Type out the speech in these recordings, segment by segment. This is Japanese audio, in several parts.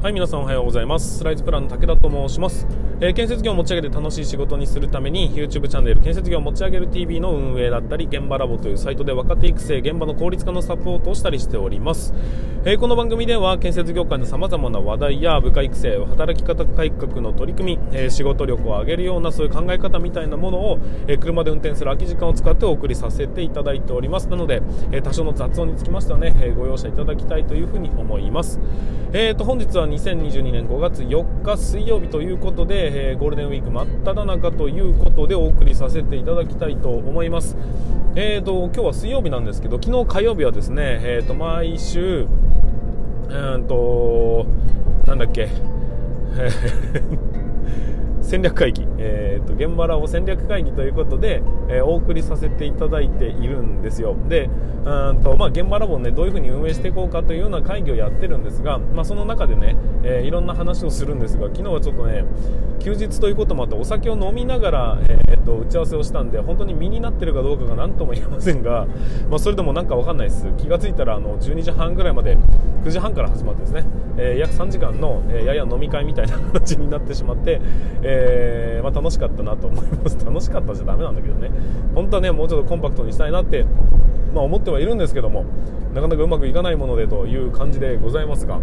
はい、皆さんおはようございます。スライズプランの武田と申します。えー、建設業を持ち上げて楽しい仕事にするために YouTube チャンネル建設業を持ち上げる TV の運営だったり現場ラボというサイトで若手育成、現場の効率化のサポートをしたりしております。えー、この番組では建設業界の様々な話題や部下育成、働き方改革の取り組み、えー、仕事力を上げるようなそういう考え方みたいなものを、え車で運転する空き時間を使ってお送りさせていただいております。なので、え多少の雑音につきましてはね、えご容赦いただきたいというふうに思います。えーと、本日は2022年5月4日水曜日ということで、えー、ゴールデンウィーク真っ只中ということでお送りさせていただきたいと思います。えーと、今日は水曜日なんですけど、昨日火曜日はですね、えーと、毎週、うんと、なんだっけ、戦略会議、えーと、現場ラボ戦略会議ということで、えー、お送りさせていただいているんですよでうんと、まあ、現場ラボを、ね、どういうふうに運営していこうかというような会議をやってるんですが、まあ、その中でね、えー、いろんな話をするんですが昨日はちょっとね休日ということもあってお酒を飲みながら、えーと、打ち合わせをしたんで本当に身になってるかどうかが何とも言えませんが、まあ、それでもなんか分かんないです。気がついたらあの12時半ぐらいまで9時半から始まってですね、えー、約3時間の、え、やや飲み会みたいな形になってしまって、え、まあ、楽しかったなと思います。楽しかったじゃダメなんだけどね。本当はねもうちょっとコンパクトにしたいなって、まあ、思ってはいるんですけどもなかなかうまくいかないものでという感じでございますが。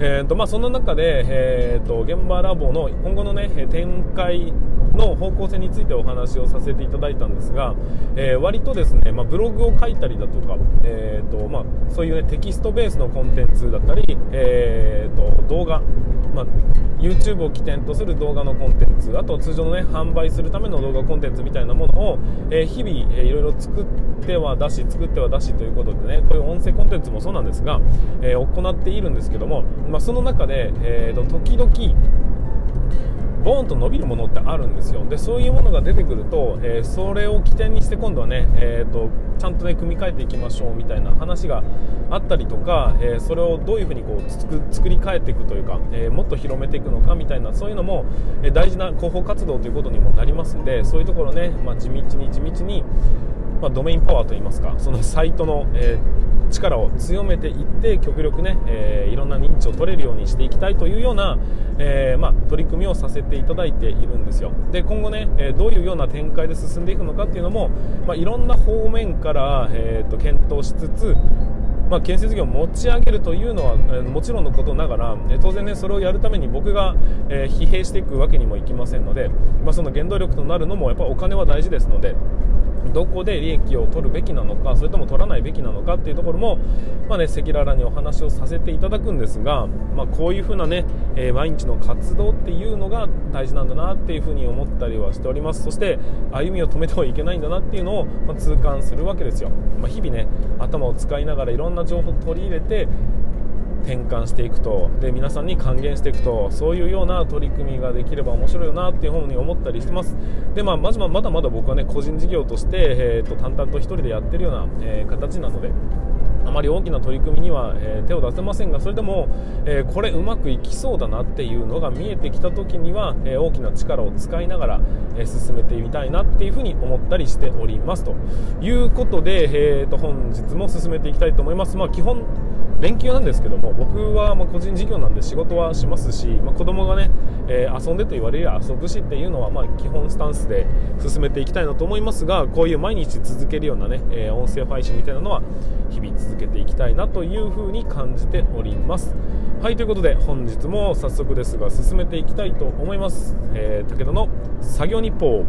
えーとまあ、そんな中で、えーと、現場ラボの今後の、ね、展開の方向性についてお話をさせていただいたんですが、えー、割とですね、まあ、ブログを書いたりだとか、えーとまあ、そういう、ね、テキストベースのコンテンツだったり、えーと、動画、まあ、YouTube を起点とする動画のコンテンツあと通常の、ね、販売するための動画コンテンツみたいなものを、えー、日々、えー、いろいろ作っては出し作っては出しということでねこういう音声コンテンツもそうなんですが、えー、行っているんですけども、まあ、その中で、えーと、時々ボーンと伸びるものってあるんですよ。でそういうものが出てくると、えー、それを起点にして今度はね、えーと、ちゃんとね組み替えていきましょうみたいな話があったりとか、えー、それをどういうふうにこう作り変えていくというか、えー、もっと広めていくのかみたいなそういうのも、え大事な広報活動ということにもなりますんでそういうところね、まあ、地道に地道にまあ、ドメインパワーといいますかそのサイトの、えー、力を強めていって極力ね、えー、いろんな認知を取れるようにしていきたいというような、えー、まあ、取り組みをさせていただいているんですよ。で今後ね、えどういうような展開で進んでいくのかっていうのも、まあ、いろんな方面から、えーと、検討しつつまあ、建設業を持ち上げるというのは、えもちろんのことながら、え当然ねそれをやるために僕が、え疲弊していくわけにもいきませんので、まあ、その原動力となるのもやっぱお金は大事ですのでどこで利益を取るべきなのかそれとも取らないべきなのかっていうところも、まあね、赤裸々にお話をさせていただくんですが、まあ、こういうふうなね、えー、毎日の活動っていうのが大事なんだなっていうふうに思ったりはしております。そして歩みを止めてはいけないんだなっていうのを、まあ、痛感するわけですよ、まあ、日々ね頭を使いながらいろんな情報を取り入れて転換していくと。で皆さんに還元していくと。そういうような取り組みができれば面白いよなっていうふうに思ったりしてます。で、まあ、まずまだまだ僕はね個人事業として、えーと、淡々と1人でやってるような、えー、形なのであまり大きな取り組みには、え、手を出せませんがそれでも、え、これうまくいきそうだなっていうのが見えてきた時には、え、大きな力を使いながら、え進めてみたいなっていうふうに思ったりしておりますということで、えーと、本日も進めていきたいと思います。まあ、基本連休なんですけども僕はま個人事業なんで仕事はしますし、まあ、子供がね、えー、遊んでと言われりゃ遊ぶしっていうのはま基本スタンスで進めていきたいなと思いますがこういう毎日続けるようなね、えー、音声配信みたいなのは日々続けていきたいなというふうに感じております。はいということで本日も早速ですが進めていきたいと思います、えー、武田の作業日報。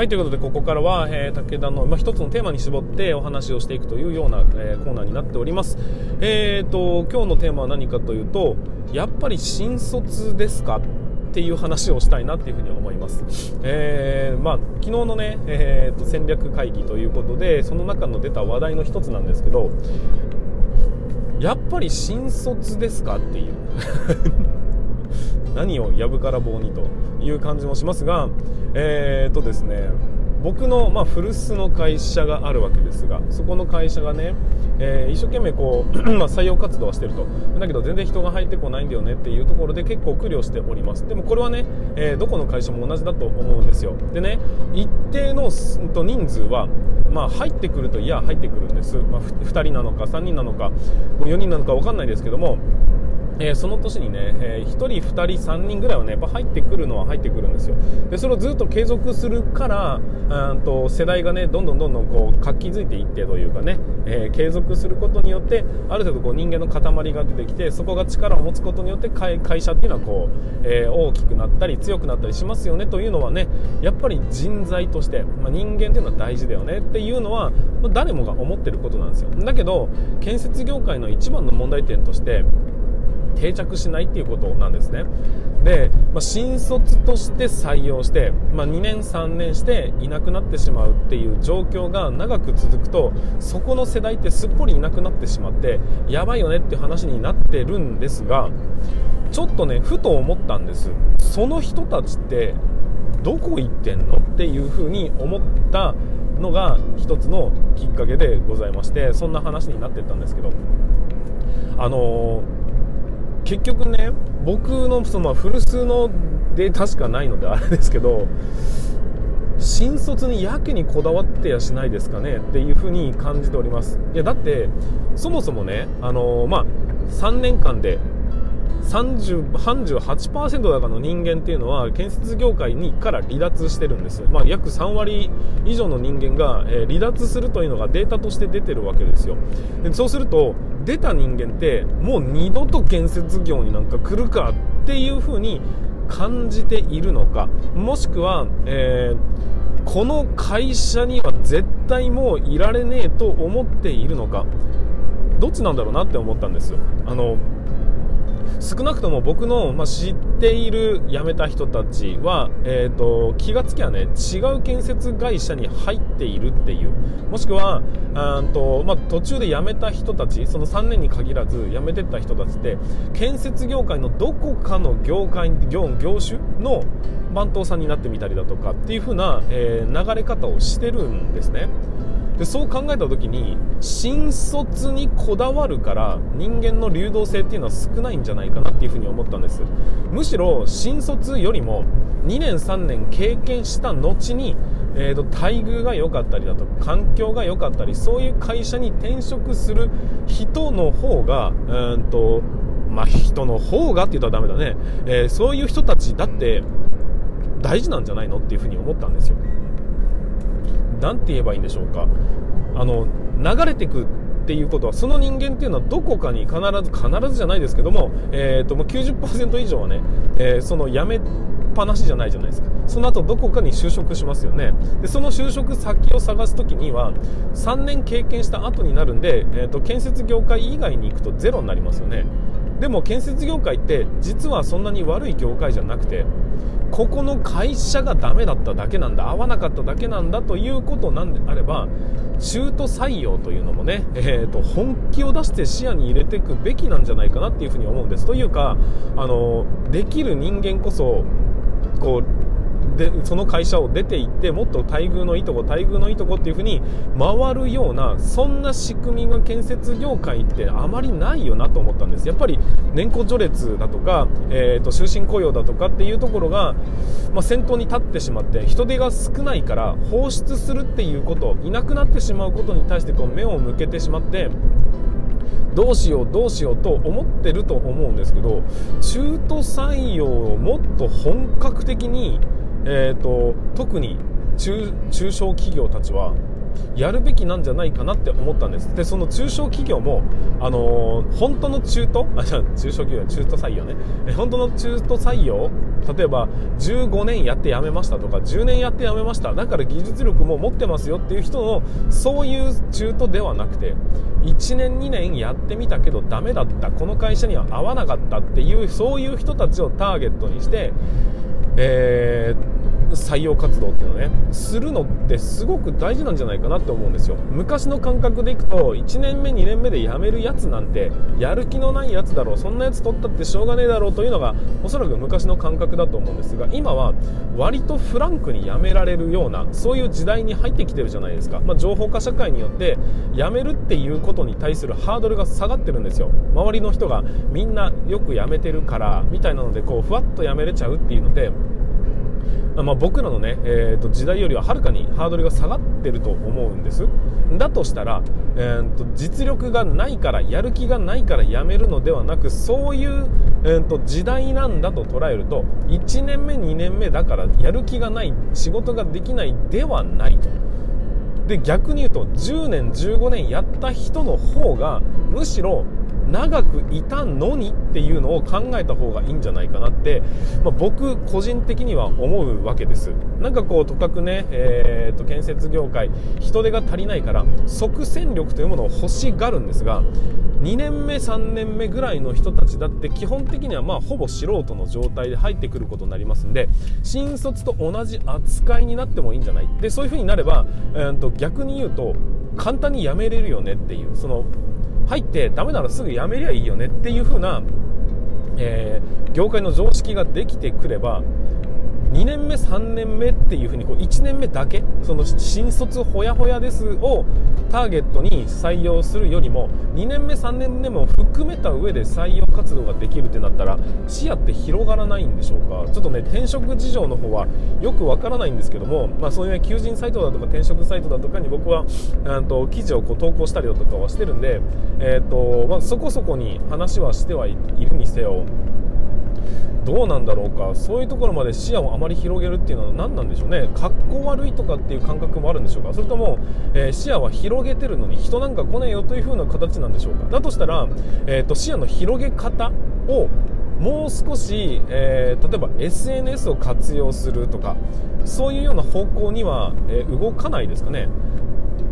はいということでここからは、えー、武田の、まあ、一つのテーマに絞ってお話をしていくというような、えー、コーナーになっております、えーと、今日のテーマは何かというとやっぱり新卒ですかっていう話をしたいなっていうふうに思います、えーまあ、昨日のね、えーと、戦略会議ということでその中の出た話題の一つなんですけどやっぱり新卒ですかっていう。何をやぶから棒にという感じもしますが、えーとですね僕の、まあ、古巣の会社があるわけですがそこの会社がね、えー、一生懸命こう、ま、採用活動はしてると。だけど全然人が入ってこないんだよねっていうところで結構苦慮しております。でもこれはね、えー、どこの会社も同じだと思うんですよ。でね一定の人数は、まあ、入ってくるといや入ってくるんです、まあ、2人なのか3人なのか4人なのか分かんないですけどもえー、その年にね、えー、1人、2人、3人ぐらいはねやっぱ入ってくるのは入ってくるんですよ。でそれをずっと継続するからうんと世代がねどんどんどんどんこう活気づいていってというかね、えー、継続することによってある程度こう人間の塊が出てきてそこが力を持つことによって会社っていうのはこう、え大きくなったり強くなったりしますよね。というのはねやっぱり人材として、まあ、人間っていうのは大事だよね。っていうのは、まあ、誰もが思ってることなんですよ。だけど建設業界の一番の問題点として定着しないっていうことなんですね。で、まあ、新卒として採用して、まあ、2年3年していなくなってしまうっていう状況が長く続くとそこの世代ってすっぽりいなくなってしまってやばいよねって話になってるんですがちょっとねふと思ったんです。その人たちってどこ行ってんのっていうふうに思ったのが一つのきっかけでございましてそんな話になってったんですけど。あのー結局ね僕のその古巣のデータしかないのであれですけど新卒にやけにこだわってやしないですかねっていうふうに感じております。いやだってそもそもねあの、まあ3年間で38%だかの人間っていうのは建設業界にから離脱してるんです、まあ、約3割以上の人間が、えー、離脱するというのがデータとして出てるわけですよ。でそうすると出た人間ってもう二度と建設業になんか来るかっていう風に感じているのか。もしくは、えー、この会社には絶対もういられねえと思っているのか。どっちなんだろうなって思ったんですよ。あの少なくとも僕の、まあ、知っている辞めた人たちは、えーと、気がつきゃね違う建設会社に入っているっていうもしくはあと、まあ、途中で辞めた人たちその3年に限らず辞めてった人たちって建設業界のどこかの業界業業種の番頭さんになってみたりだとかっていう風な、えー、流れ方をしてるんですね。でそう考えた時に新卒にこだわるから人間の流動性っていうのは少ないんじゃないかなっていうふうに思ったんです。むしろ新卒よりも2年3年経験した後にえーと、待遇が良かったりだとか環境が良かったりそういう会社に転職する人の方がうんとまあ、人の方がって言ったらダメだね、えー、そういう人たちだって大事なんじゃないのっていうふうに思ったんですよ。何て言えばいいんでしょうか。あの流れてくっていうことはその人間っていうのはどこかに必ず必ずじゃないですけども、えーと、もう90%以上はね、えー、その辞めっぱなしじゃないじゃないですか。その後どこかに就職しますよね。でその就職先を探す時には3年経験した後になるんで、えーと建設業界以外に行くとゼロになりますよね。でも建設業界って実はそんなに悪い業界じゃなくてここの会社がダメだっただけなんだ合わなかっただけなんだということなんであれば中途採用というのもね、えーと、本気を出して視野に入れていくべきなんじゃないかなっていうふうに思うんです。というかあのできる人間こそこうでその会社を出て行ってもっと待遇のいいとこ待遇のいいとこっていう風に回るようなそんな仕組みが建設業界ってあまりないよなと思ったんです。やっぱり年功序列だとか、えーと、終身雇用だとかっていうところが、まあ、先頭に立ってしまって人手が少ないから放出するっていうこといなくなってしまうことに対してこう目を向けてしまってどうしようどうしようと思ってると思うんですけど中途採用をもっと本格的にえーと、特に中小企業たちはやるべきなんじゃないかなって思ったんです。でその中小企業も、あのー、本当の中途？あじゃ中小企業中途採用ね。え本当の中途採用？例えば15年やって辞めましたとか10年やって辞めました。だから技術力も持ってますよっていう人のそういう中途ではなくて1年2年やってみたけどダメだった。この会社には合わなかったっていうそういう人たちをターゲットにしてえー採用活動っていうのねするのってすごく大事なんじゃないかなって思うんですよ。昔の感覚でいくと1年目2年目で辞めるやつなんてやる気のないやつだろうそんなやつ取ったってしょうがねえだろうというのがおそらく昔の感覚だと思うんですが今は割とフランクに辞められるようなそういう時代に入ってきてるじゃないですか、まあ、情報化社会によって辞めるっていうことに対するハードルが下がってるんですよ。周りの人がみんなよく辞めてるからみたいなのでこうふわっと辞めれちゃうっていうのでまあ、僕らのね、えー、と時代よりははるかにハードルが下がってると思うんです。だとしたら、えー、と実力がないからやる気がないから辞めるのではなくそういう、えー、と時代なんだと捉えると1年目2年目だからやる気がない仕事ができないではないと。で逆に言うと10年15年やった人の方がむしろ長くいたのにっていうのを考えた方がいいんじゃないかなって、まあ、僕個人的には思うわけです。なんかこうとかくね、えー、と建設業界人手が足りないから即戦力というものを欲しがるんですが2年目3年目ぐらいの人たちだって基本的にはまあほぼ素人の状態で入ってくることになりますんで新卒と同じ扱いになってもいいんじゃない？でそういう風になれば、えー、と逆に言うと簡単に辞めれるよねっていうその入ってダメならすぐ辞めりゃいいよねっていう風な、えー、業界の常識ができてくれば2年目3年目っていう風にこう1年目だけその新卒ほやほやですをターゲットに採用するよりも2年目3年目も含めた上で採用活動ができるってなったら視野って広がらないんでしょうか。ちょっとね転職事情の方はよくわからないんですけども、まあ、そういう、ね、求人サイトだとか転職サイトだとかに僕はと記事をこう投稿したりだとかはしてるんで、えーとまあ、そこそこに話はしてはいるにせよどうなんだろうか。そういうところまで視野をあまり広げるっていうのは何なんでしょうね。かっこ悪いとかっていう感覚もあるんでしょうか。それとも、えー、視野は広げてるのに人なんか来ねえよという風な形なんでしょうか。だとしたら、えーと、視野の広げ方をもう少し、えー、例えば SNS を活用するとかそういうような方向には、えー、動かないですかね。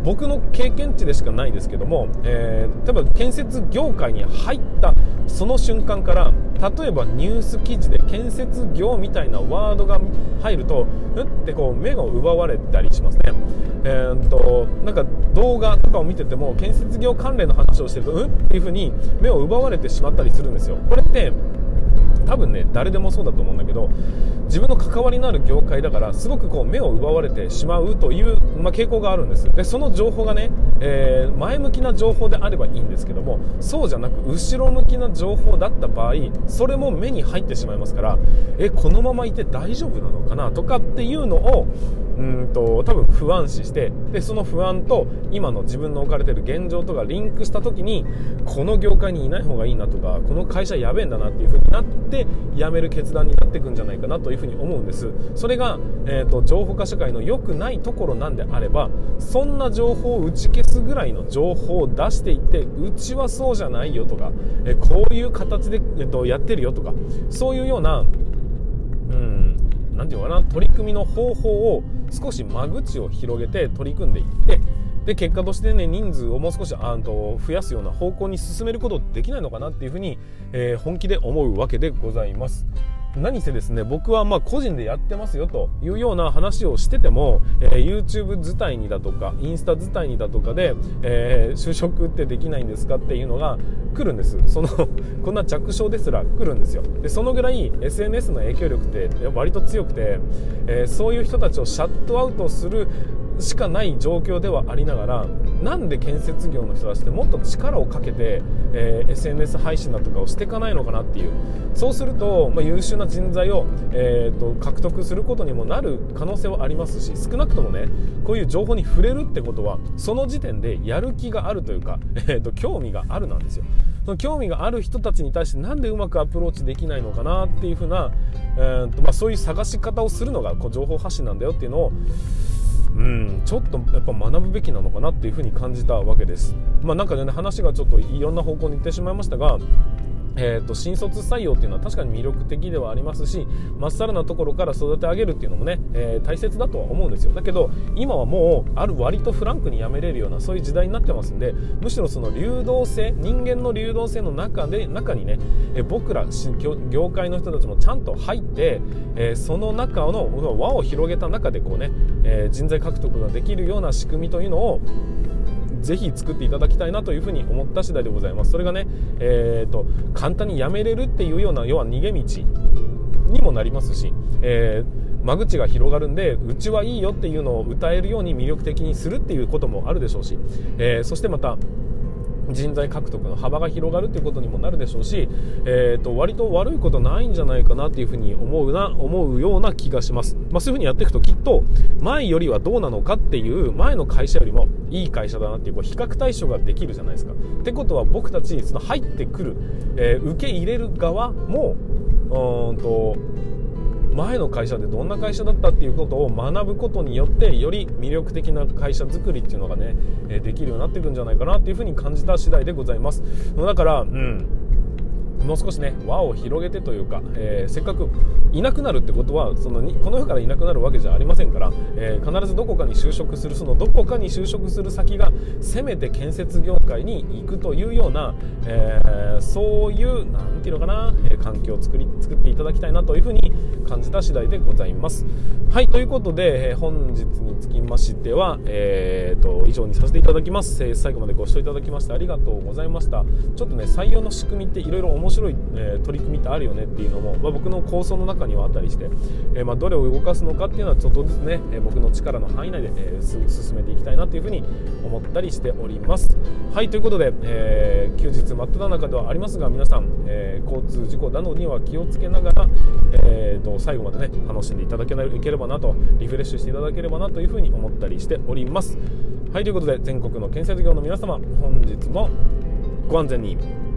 僕の経験値でしかないですけども、えー、例えば建設業界に入ったその瞬間から例えばニュース記事で建設業みたいなワードが入るとうってこう目が奪われたりしますね、えーと、なんか動画とかを見てても建設業関連の話をしてるとうんっていう風に目を奪われてしまったりするんですよ。これって多分ね誰でもそうだと思うんだけど自分の関わりのある業界だからすごくこう目を奪われてしまうという、まあ、傾向があるんです。でその情報がね、えー、前向きな情報であればいいんですけどもそうじゃなく後ろ向きな情報だった場合それも目に入ってしまいますからえこのままいて大丈夫なのかなとかっていうのをうんと多分不安視してでその不安と今の自分の置かれてる現状とかリンクした時にこの業界にいない方がいいなとかこの会社やべえんだなっていう風になって辞める決断になっていくんじゃないかなというふうに思うんです。それが、えーと、情報化社会の良くないところなんであればそんな情報を打ち消すぐらいの情報を出していってうちはそうじゃないよとか、えー、こういう形で、えーとやってるよとかそういうようなうん何て言うかな取り組みの方法を少し間口を広げて取り組んでいってで結果としてね人数をもう少しあと増やすような方向に進めることできないのかなっていうふうに、えー、本気で思うわけでございます。何せですね僕はまあ個人でやってますよというような話をしてても、えー、YouTube 伝いにだとかインスタ伝いにだとかで、えー、就職ってできないんですかっていうのが来るんです。その こんな弱小ですら来るんですよ。でそのぐらい SNS の影響力って割と強くて、えー、そういう人たちをシャットアウトするしかない状況ではありながらなんで建設業の人たちってもっと力をかけて、えー、SNS 配信だとかをしていかないのかなっていう。そうすると、まあ、優秀な人材を、えーと、獲得することにもなる可能性はありますし少なくともねこういう情報に触れるってことはその時点でやる気があるというか、えーと、興味があるなんですよ。その興味がある人たちに対してなんでうまくアプローチできないのかなっていうふうな、えーとまあ、そういう探し方をするのがこう情報発信なんだよっていうのをうん、ちょっとやっぱ学ぶべきなのかなっていうふうに感じたわけです。まあ、なんかね話がちょっといろんな方向に行ってしまいましたがえーと、新卒採用っていうのは確かに魅力的ではありますしまっさらなところから育て上げるっていうのもね、えー、大切だとは思うんですよ。だけど今はもうある割とフランクに辞めれるようなそういう時代になってますんでむしろその流動性人間の流動性の中で中にね、えー、僕ら業界の人たちもちゃんと入って、えー、その中の輪を広げた中でこうね、え人材獲得ができるような仕組みというのをぜひ作っていただきたいなというふうに思った次第でございます。それがね、えーと、簡単にやめれるっていうような要は逃げ道にもなりますし、えー、間口が広がるんでうちはいいよっていうのを歌えるように魅力的にするっていうこともあるでしょうし、えー、そしてまた人材獲得の幅が広がるということにもなるでしょうし、えーと、割と悪いことないんじゃないかなっていうふうに思うな思うような気がします、まあ、そういうふうにやっていくときっと前よりはどうなのかっていう前の会社よりもいい会社だなっていうこう比較対象ができるじゃないですか。ってことは僕たちその入ってくる、えー、受け入れる側もうんと前の会社でどんな会社だったっていうことを学ぶことによってより魅力的な会社づくりっていうのがねできるようになっていくんじゃないかなっていうふうに感じた次第でございます。だからうん。もう少しね輪を広げてというか、えー、せっかくいなくなるってことはそのにこの世からいなくなるわけじゃありませんから、えー、必ずどこかに就職するそのどこかに就職する先がせめて建設業界に行くというような、えー、そういう何ていうのかな、え環境を作り作っていただきたいなというふうに感じた次第でございます。はいということで、え本日につきましては、えーと、以上にさせていただきます、え最後までご視聴いただきましてありがとうございましたちょっとね採用の仕組みっていろいろ面白い、え取り組みってあるよねっていうのも、まあ、僕の構想の中にはあったりして、えまあ、どれを動かすのかっていうのはちょっとずつね、え僕の力の範囲内で、え進めていきたいなというふうに思ったりしております。はいということで、えー、休日真っ只中ではありますが皆さん、えー、交通事故などには気をつけながら、えーと、最後までね楽しんでいただけいければなとリフレッシュしていただければなというふうに思ったりしております。はいということで全国の建設業の皆様本日もご安全に。